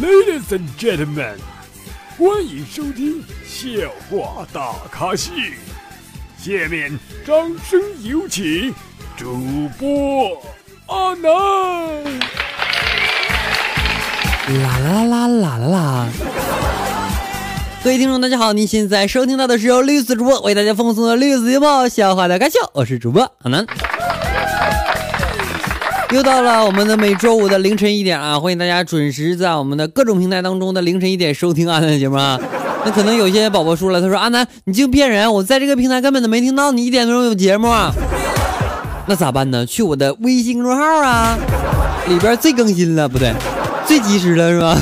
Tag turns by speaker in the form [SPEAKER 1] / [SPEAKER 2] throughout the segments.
[SPEAKER 1] Ladies and gentlemen，欢迎收听笑话大咖秀。下面掌声有请主播阿南。
[SPEAKER 2] 啦啦啦啦啦啦！各位听众，大家好，您现在收听到的是由绿色主播为大家奉送的绿色节目笑话大咖秀，我是主播阿南。又到了我们的每周五的凌晨一点啊，欢迎大家准时在我们的各种平台当中的凌晨一点收听阿南的节目啊。那可能有些宝宝说了，他说阿南你净骗人，我在这个平台根本都没听到你一点钟有节目啊。那咋办呢？去我的微信公众号啊，里边最更新了，不对，最及时了是吧？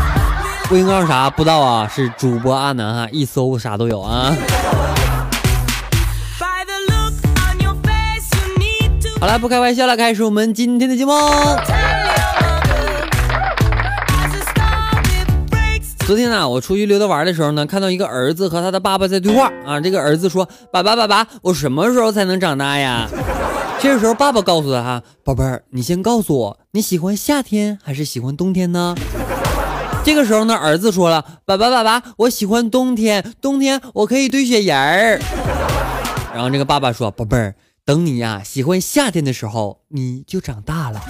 [SPEAKER 2] 微信号啥不知道啊？是主播阿南哈，一搜啥都有啊。好了，不开玩笑了，开始我们今天的节目。昨天呢，我出去溜达玩的时候呢，看到一个儿子和他的爸爸在对话啊。这个儿子说：“爸爸，爸爸，我什么时候才能长大呀？” 这个时候，爸爸告诉他：“哈，宝贝儿，你先告诉我，你喜欢夏天还是喜欢冬天呢？”这个时候呢，儿子说了：“爸爸，爸爸，我喜欢冬天，冬天我可以堆雪人儿。”然后这个爸爸说：“宝贝儿。”等你呀，喜欢夏天的时候，你就长大了。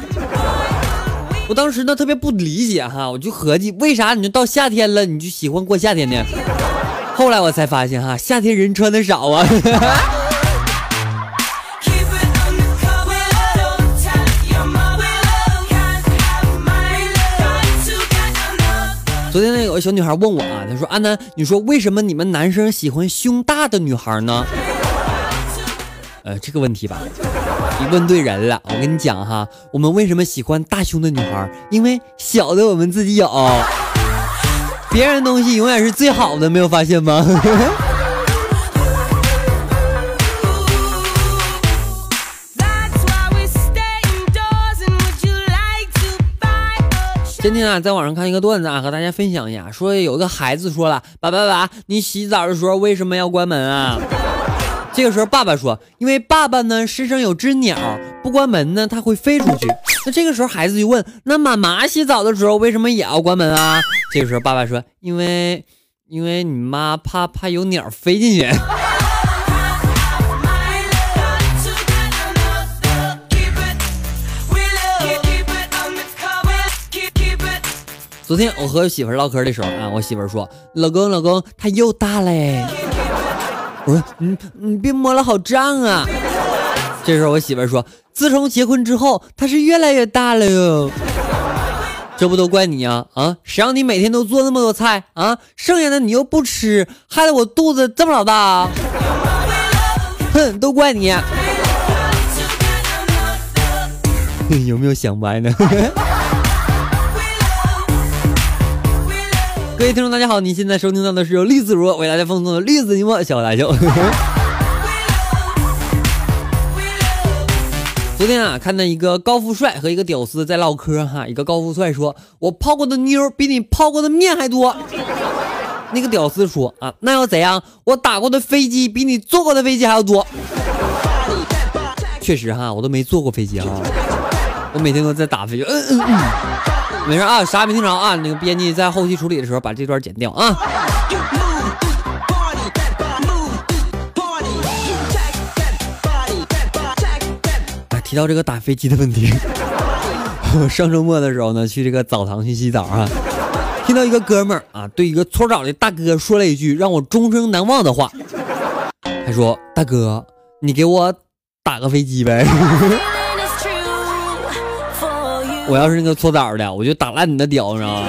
[SPEAKER 2] 我当时呢特别不理解哈，我就合计为啥你就到夏天了，你就喜欢过夏天呢？后来我才发现哈，夏天人穿的少啊。昨天那有个小女孩问我啊，她说安南，你说为什么你们男生喜欢胸大的女孩呢？呃，这个问题吧，你问对人了。我跟你讲哈，我们为什么喜欢大胸的女孩？因为小的我们自己有，别人东西永远是最好的，没有发现吗？今天啊，在网上看一个段子啊，和大家分享一下，说有个孩子说了：“爸爸，爸爸，你洗澡的时候为什么要关门啊？”这个时候，爸爸说：“因为爸爸呢身上有只鸟，不关门呢，它会飞出去。”那这个时候，孩子就问：“那妈妈洗澡的时候为什么也要关门啊？”这个时候，爸爸说：“因为，因为你妈怕怕有鸟飞进去。”昨天我和媳妇唠嗑的时候啊，我媳妇说：“老公，老公，它又大嘞。”我说你你别摸了，好胀啊！这时候我媳妇说，自从结婚之后，它是越来越大了哟。这不都怪你呀？啊，谁让你每天都做那么多菜啊？剩下的你又不吃，害得我肚子这么老大。哼，都怪你。有没有想歪呢？各位听众，大家好！你现在收听到的是由栗子如为大家奉送的栗子节目《小大秀》。昨天啊，看到一个高富帅和一个屌丝在唠嗑哈。一个高富帅说：“我泡过的妞比你泡过的面还多。”那个屌丝说：“啊，那又怎样？我打过的飞机比你坐过的飞机还要多。”确实哈，我都没坐过飞机哈，我每天都在打飞机。嗯嗯嗯。没事啊，啥也没听着啊。那个编辑在后期处理的时候把这段剪掉啊。提到这个打飞机的问题，我 上周末的时候呢，去这个澡堂去洗澡啊，听到一个哥们儿啊，对一个搓澡的大哥说了一句让我终生难忘的话，他说：“大哥，你给我打个飞机呗。”我要是那个搓澡的，我就打烂你的屌，你知道吗？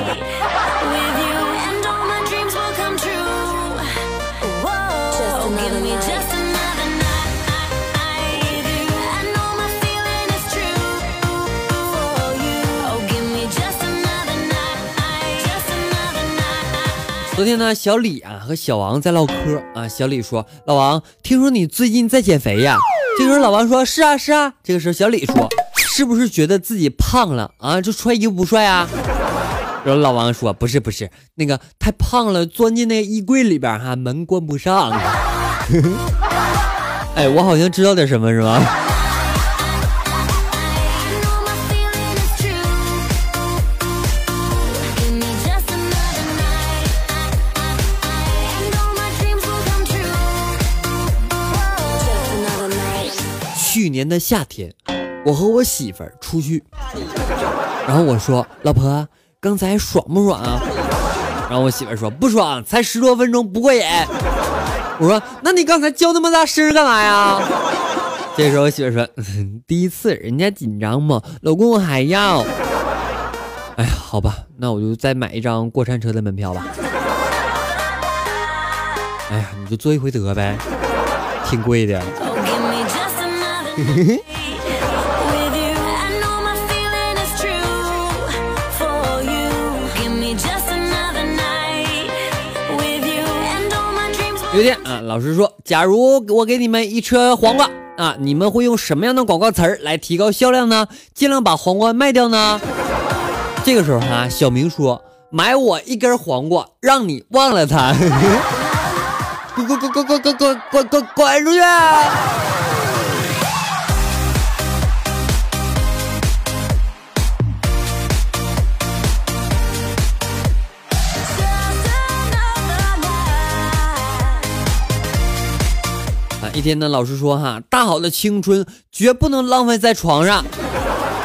[SPEAKER 2] 昨天呢，小李啊和小王在唠嗑啊。小李说：“老王，听说你最近在减肥呀？”这个时候老王说：“是啊，是啊。”这个时候小李说。是不是觉得自己胖了啊，就穿衣服不帅啊？然后老王说，不是不是，那个太胖了，钻进那衣柜里边哈，门关不上。哎，我好像知道点什么是吧？去年的夏天。我和我媳妇儿出去，然后我说：“老婆，刚才爽不爽啊？”然后我媳妇儿说：“不爽，才十多分钟，不过瘾。”我说：“那你刚才叫那么大声干嘛呀？”这时候我媳妇儿说：“ 第一次，人家紧张嘛，老公我还要。”哎呀，好吧，那我就再买一张过山车的门票吧。哎呀，你就坐一回得呗，挺贵的。有一天啊，老师说，假如我给你们一车黄瓜啊，你们会用什么样的广告词儿来提高销量呢？尽量把黄瓜卖掉呢？这个时候哈，小明说：“买我一根黄瓜，让你忘了他。”滚滚滚滚滚滚滚滚滚滚出去！一天呢，老师说哈，大好的青春绝不能浪费在床上。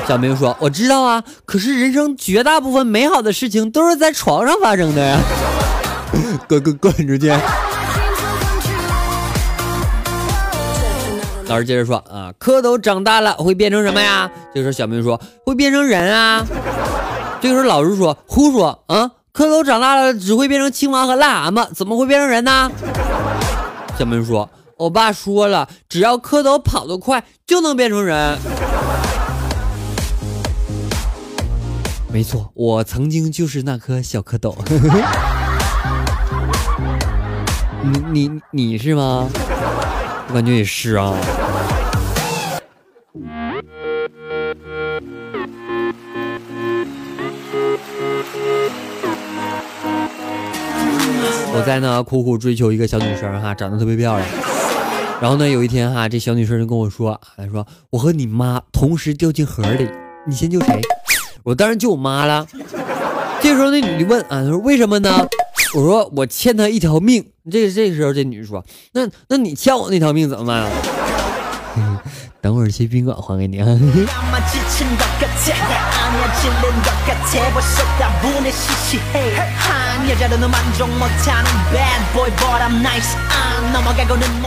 [SPEAKER 2] 小明说：“我知道啊，可是人生绝大部分美好的事情都是在床上发生的呀！”滚滚滚出去！老师接着说：“啊，蝌蚪长大了会变成什么呀？”这时候小明说：“会变成人啊！”这个时候老师说：“胡说啊！蝌蚪长大了只会变成青蛙和癞蛤蟆，怎么会变成人呢？”小明说：“我爸说了，只要蝌蚪跑得快，就能变成人。”没错，我曾经就是那颗小蝌蚪。你你你是吗？我感觉也是啊。我在呢苦苦追求一个小女生哈，长得特别漂亮。然后呢有一天哈，这小女生就跟我说，她说我和你妈同时掉进河里，你先救谁？我当然救我妈了。这时候那女的问啊，她说为什么呢？我说我欠她一条命。这这时候这女的说，那那你欠我那条命怎么办啊？等会儿去宾馆还给你啊。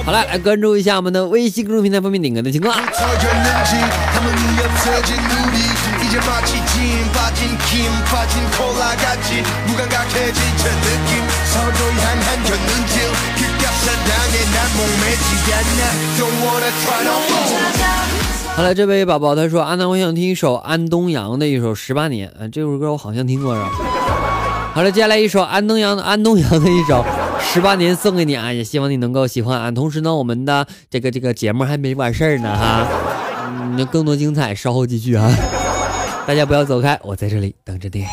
[SPEAKER 2] 好了，来关注一下我们的微信公众平台方面点歌的情况。好了，这位宝宝他说：“安娜，我想听一首安东阳的一首《十八年》。啊，这首歌我好像听过是吧？”好了，接下来一首安东阳的安东阳的一首《十八年》送给你啊，也希望你能够喜欢啊。同时呢，我们的这个这个节目还没完事儿呢哈，嗯，更多精彩稍后继续啊。大家不要走开，我在这里等着你。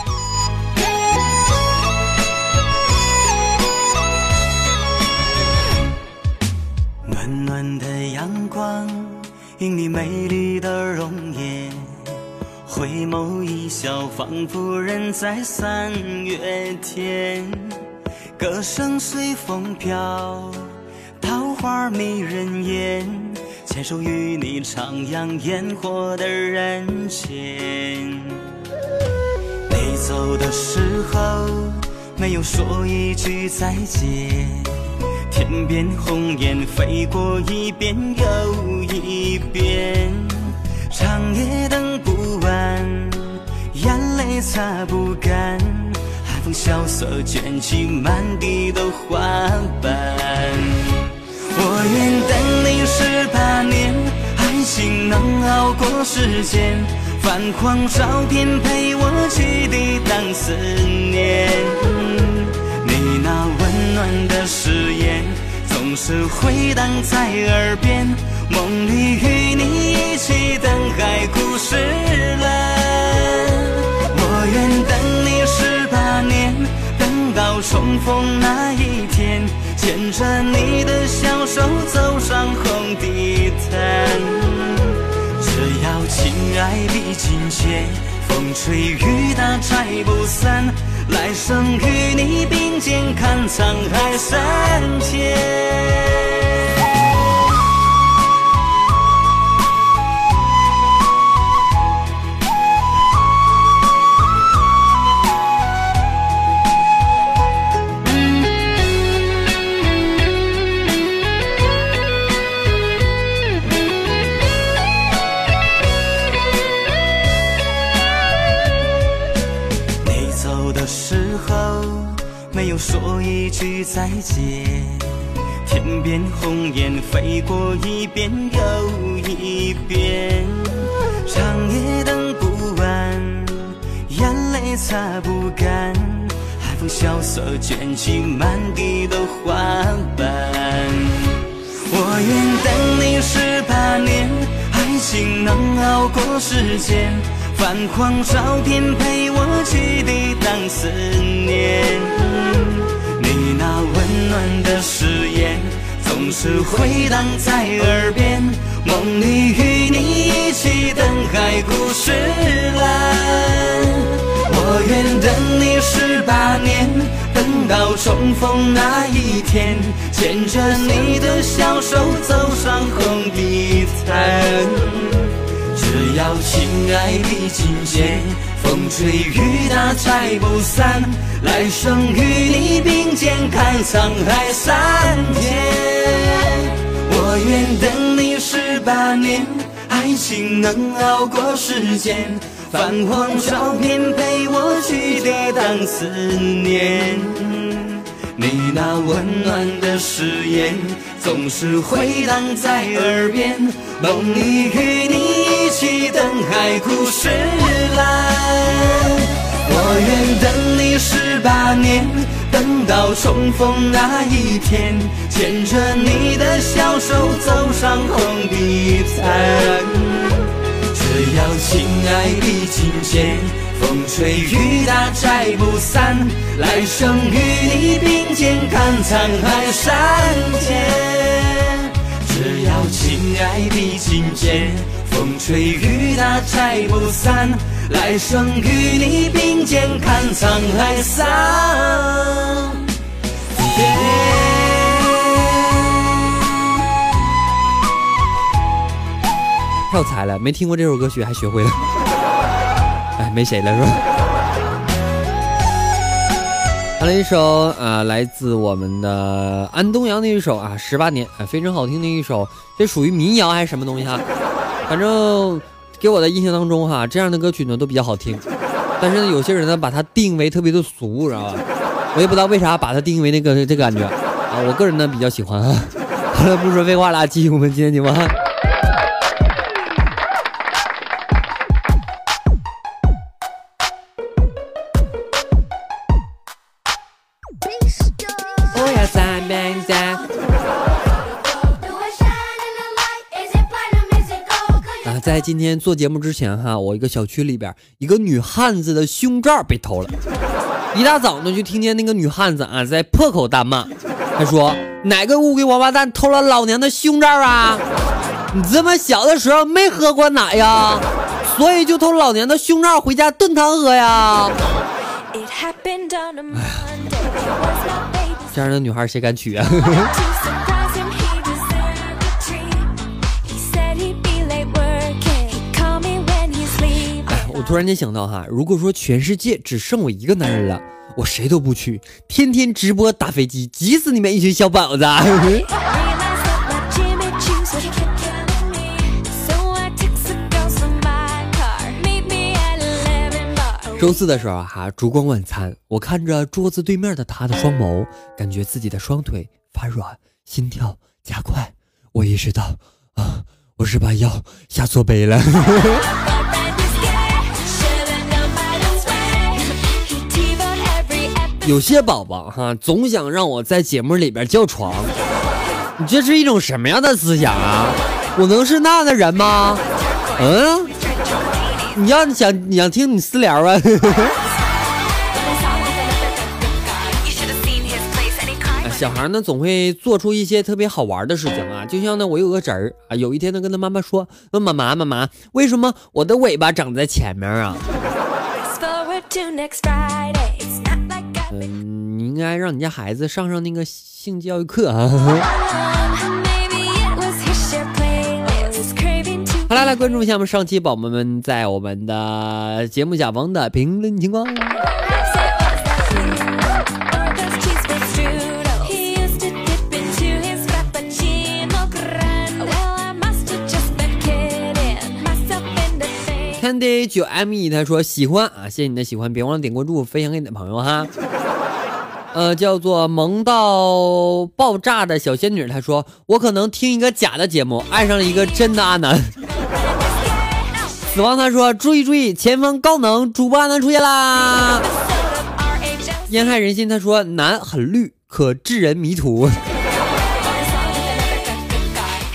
[SPEAKER 3] 暖暖的阳光，映你美丽的容颜，回眸一笑，仿佛人在三月天。歌声随风飘，桃花迷人眼，牵手与你徜徉烟火的人间。你走的时候，没有说一句再见。天边红雁飞过一遍又一遍，长夜等不完，眼泪擦不干，萧瑟卷起满地的花瓣。我愿等你十八年，爱情能熬过时间，泛黄照片陪我去抵挡思念。你那温暖的誓言总是回荡在耳边，梦里与你一起等海枯石烂。重逢那一天，牵着你的小手走上红地毯。只要情爱历尽险，风吹雨打拆不散。来生与你并肩看沧海桑田。没有说一句再见。天边红雁飞过一遍又一遍，长夜等不完，眼泪擦不干，海风萧瑟卷起满地的花瓣。我愿等你十八年，爱情能熬过时间，泛黄照片陪我去抵挡思念。你那温暖的誓言，总是回荡在耳边，梦里与你一起等海枯石烂。我愿等你十八年，等到重逢那一天，牵着你的小手走上红地毯。只要情爱比金坚，风吹雨打拆不散，来生与你并肩看沧海桑田。我愿等你十八年，爱情能熬过时间。泛黄照片陪我去抵挡思念，你那温暖的誓言总是回荡在耳边，梦里与你一起等海枯石烂。我愿等你十八年，等到重逢那一天，牵着你的小手走上红地毯。只要情爱比金坚，风吹雨打拆不散，来生与你并肩看沧海桑田。只要情爱比金坚，风吹雨打拆不散，来生与你并肩看沧海桑田。
[SPEAKER 2] 跳财了，没听过这首歌曲还学会了，哎，没谁了是吧？一首啊，来自我们的安东阳的一首啊，十八年啊，非常好听的一首，这属于民谣还是什么东西哈？反正给我的印象当中哈，这样的歌曲呢都比较好听，但是呢，有些人呢把它定为特别的俗，知道吧？我也不知道为啥把它定为那个这个感觉啊，我个人呢比较喜欢啊。好了，不说废话了，继续我们今天节目哈。在今天做节目之前哈，我一个小区里边一个女汉子的胸罩被偷了。一大早呢，就听见那个女汉子啊在破口大骂，她说：“哪个乌龟王八蛋偷了老娘的胸罩啊？你这么小的时候没喝过奶呀？所以就偷老娘的胸罩回家炖汤喝呀？”哎呀，这样的女孩谁敢娶啊？突然间想到哈，如果说全世界只剩我一个男人了，我谁都不娶，天天直播打飞机，急死你们一群小宝子。周四的时候哈，烛光晚餐，我看着桌子对面的他的双眸，感觉自己的双腿发软，心跳加快。我意识到啊，我是把药下错杯了。有些宝宝哈，总想让我在节目里边叫床，你这是一种什么样的思想啊？我能是那样的人吗？嗯，你要想想听你私聊啊？小孩呢总会做出一些特别好玩的事情啊，就像呢我有个侄儿啊，有一天呢跟他妈妈说，问妈妈妈妈，为什么我的尾巴长在前面啊？嗯，你应该让你家孩子上上那个性教育课啊。好了，来关注一下我们上期宝宝们在我们的节目下方的评论情况。Candy 九 M E 他说喜欢啊，谢谢你的喜欢，别忘了点关注，分享给你的朋友哈。呃，叫做萌到爆炸的小仙女，她说我可能听一个假的节目，爱上了一个真的阿南。死亡他说注意注意，前方高能，主播阿南出现啦！烟害人心他说男很绿，可致人迷途。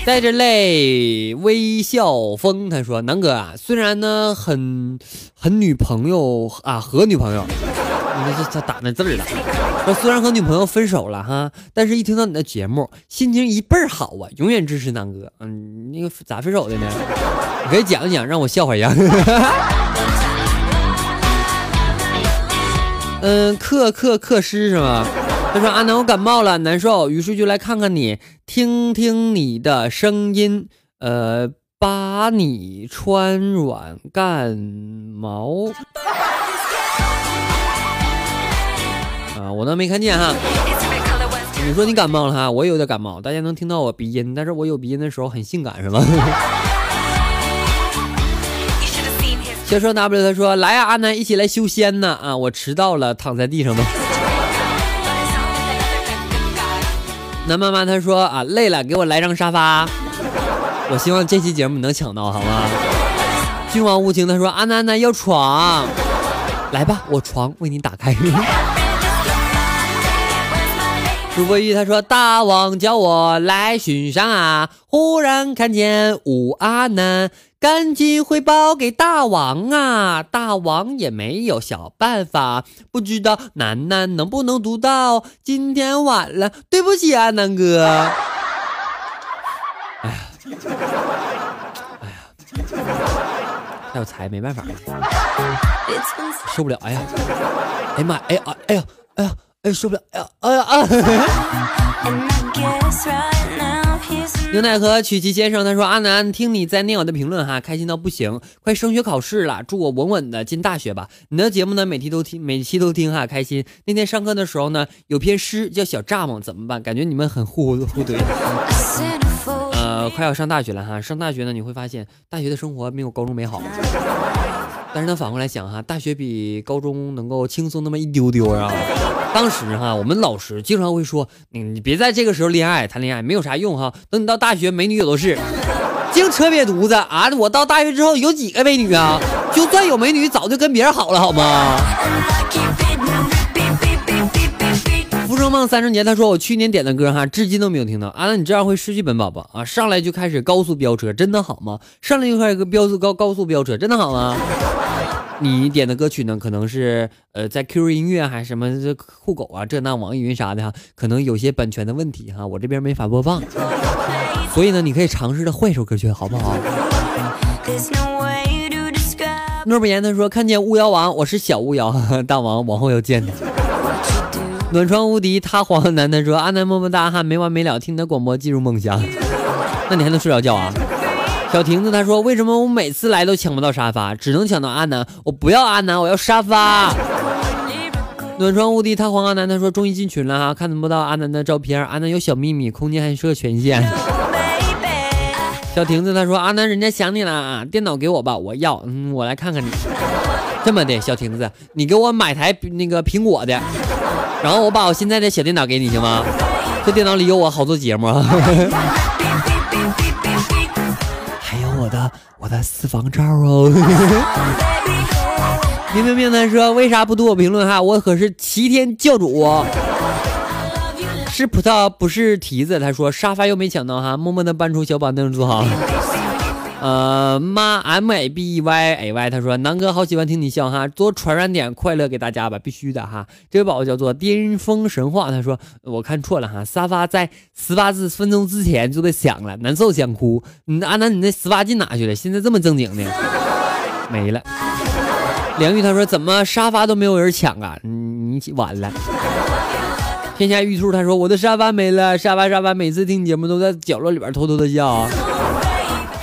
[SPEAKER 2] 带着泪微笑风他说南哥啊，虽然呢很很女朋友啊和女朋友，那是他打那字儿了。我虽然和女朋友分手了哈，但是一听到你的节目，心情一倍儿好啊！永远支持南哥。嗯，那个咋分手的呢？你可以讲一讲，让我笑话一下。嗯，克克克诗是吗？他说阿南我感冒了，难受，于是就来看看你，听听你的声音，呃，把你穿软干毛。啊，我都没看见哈。你说你感冒了哈，我也有点感冒，大家能听到我鼻音，但是我有鼻音的时候很性感是吗？小说 W 他说来呀，阿南一起来修仙呢啊！我迟到了，躺在地上吧。南妈妈他说啊，累了，给我来张沙发。我希望这期节目能抢到，好吗？君王无情他说阿南阿南要床，来吧，我床为你打开。主播一他说大王叫我来巡山啊，忽然看见五阿南。赶紧汇报给大王啊！大王也没有小办法，不知道楠楠能不能读到。今天晚了，对不起啊，南哥。哎呀，哎呀，太有才，没办法，受不了！哎呀，哎呀妈！哎呀，哎呀，哎呀，哎，受不了！哎呀，哎呀啊！牛奶和曲奇先生他说：“阿南，听你在念我的评论哈，开心到不行。快升学考试了，祝我稳稳的进大学吧。你的节目呢，每期都听，每期都听哈，开心。那天上课的时候呢，有篇诗叫小蚱蜢，怎么办？感觉你们很互互怼。呃，快要上大学了哈，上大学呢，你会发现大学的生活没有高中美好。但是呢，反过来想哈，大学比高中能够轻松那么一丢丢啊。”当时哈，我们老师经常会说：“你你别在这个时候恋爱，谈恋爱没有啥用哈。等你到大学，美女有的是，净扯瘪犊子啊！我到大学之后有几个美女啊？就算有美女，早就跟别人好了，好吗？”浮生梦三十年，他说我去年点的歌哈，至今都没有听到。啊，那你这样会失去本宝宝啊！上来就开始高速飙车，真的好吗？上来就开始个飙速高高速飙车，真的好吗？你点的歌曲呢，可能是呃在 QQ 音乐还是什么这酷狗啊这那网易云啥的哈，可能有些版权的问题哈，我这边没法播放。所以呢，你可以尝试着换一首歌曲，好不好？诺不言他说看见巫妖王，我是小巫妖，大王往后要见他。暖床无敌他黄男他说阿南么么哒哈，没完没了听你的广播进入梦乡，那你还能睡着觉啊？小亭子他说：“为什么我每次来都抢不到沙发，只能抢到阿南？我不要阿南，我要沙发。”暖床无敌，他黄阿南他说：“终于进群了哈，看不到阿南的照片，阿南有小秘密，空间还设权限。”小亭子他说：“阿南，人家想你了啊，电脑给我吧，我要，嗯，我来看看你。这么的，小亭子，你给我买台那个苹果的，然后我把我现在的小电脑给你行吗？这电脑里有我好多节目。”我的私房照哦，明明明他说为啥不读我评论哈？我可是齐天教主，是葡萄不是提子。他说沙发又没抢到哈，默默的搬出小板凳坐好。呃，妈，M A B E Y A Y，他说南哥好喜欢听你笑哈，多传染点快乐给大家吧，必须的哈。这位宝宝叫做巅峰神话，他说我看错了哈，沙发在十八分钟之前就得响了，难受想哭。你阿南，你那十八进哪去了？现在这么正经呢？没了。梁玉他说怎么沙发都没有人抢啊？你完了。天下玉兔他说我的沙发没了，沙发沙发，每次听节目都在角落里边偷偷的笑。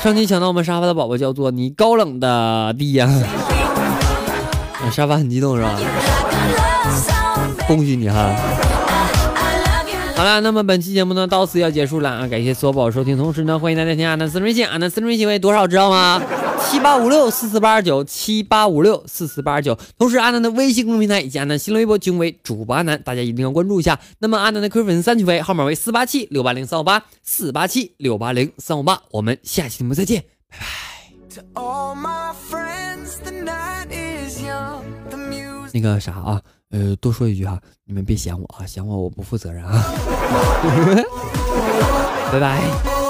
[SPEAKER 2] 上期抢到我们沙发的宝宝叫做你高冷的弟呀，沙发很激动是吧？恭喜你哈！好了，那么本期节目呢到此要结束了啊！感谢所有宝宝收听，同时呢欢迎大家添加俺的私人微信，俺的私人微信为多少知道吗？七八五六四四八二九七八五六四四八二九。同时，阿南的微信公众平台以及阿南新浪微博均为主播阿南，大家一定要关注一下。那么，阿南的 QQ 粉丝三群为号码为四八七六八零三五八四八七六八零三五八。我们下期节目再见，拜拜。那个啥啊，呃，多说一句哈，你们别嫌我啊，嫌我我不负责任啊。拜拜。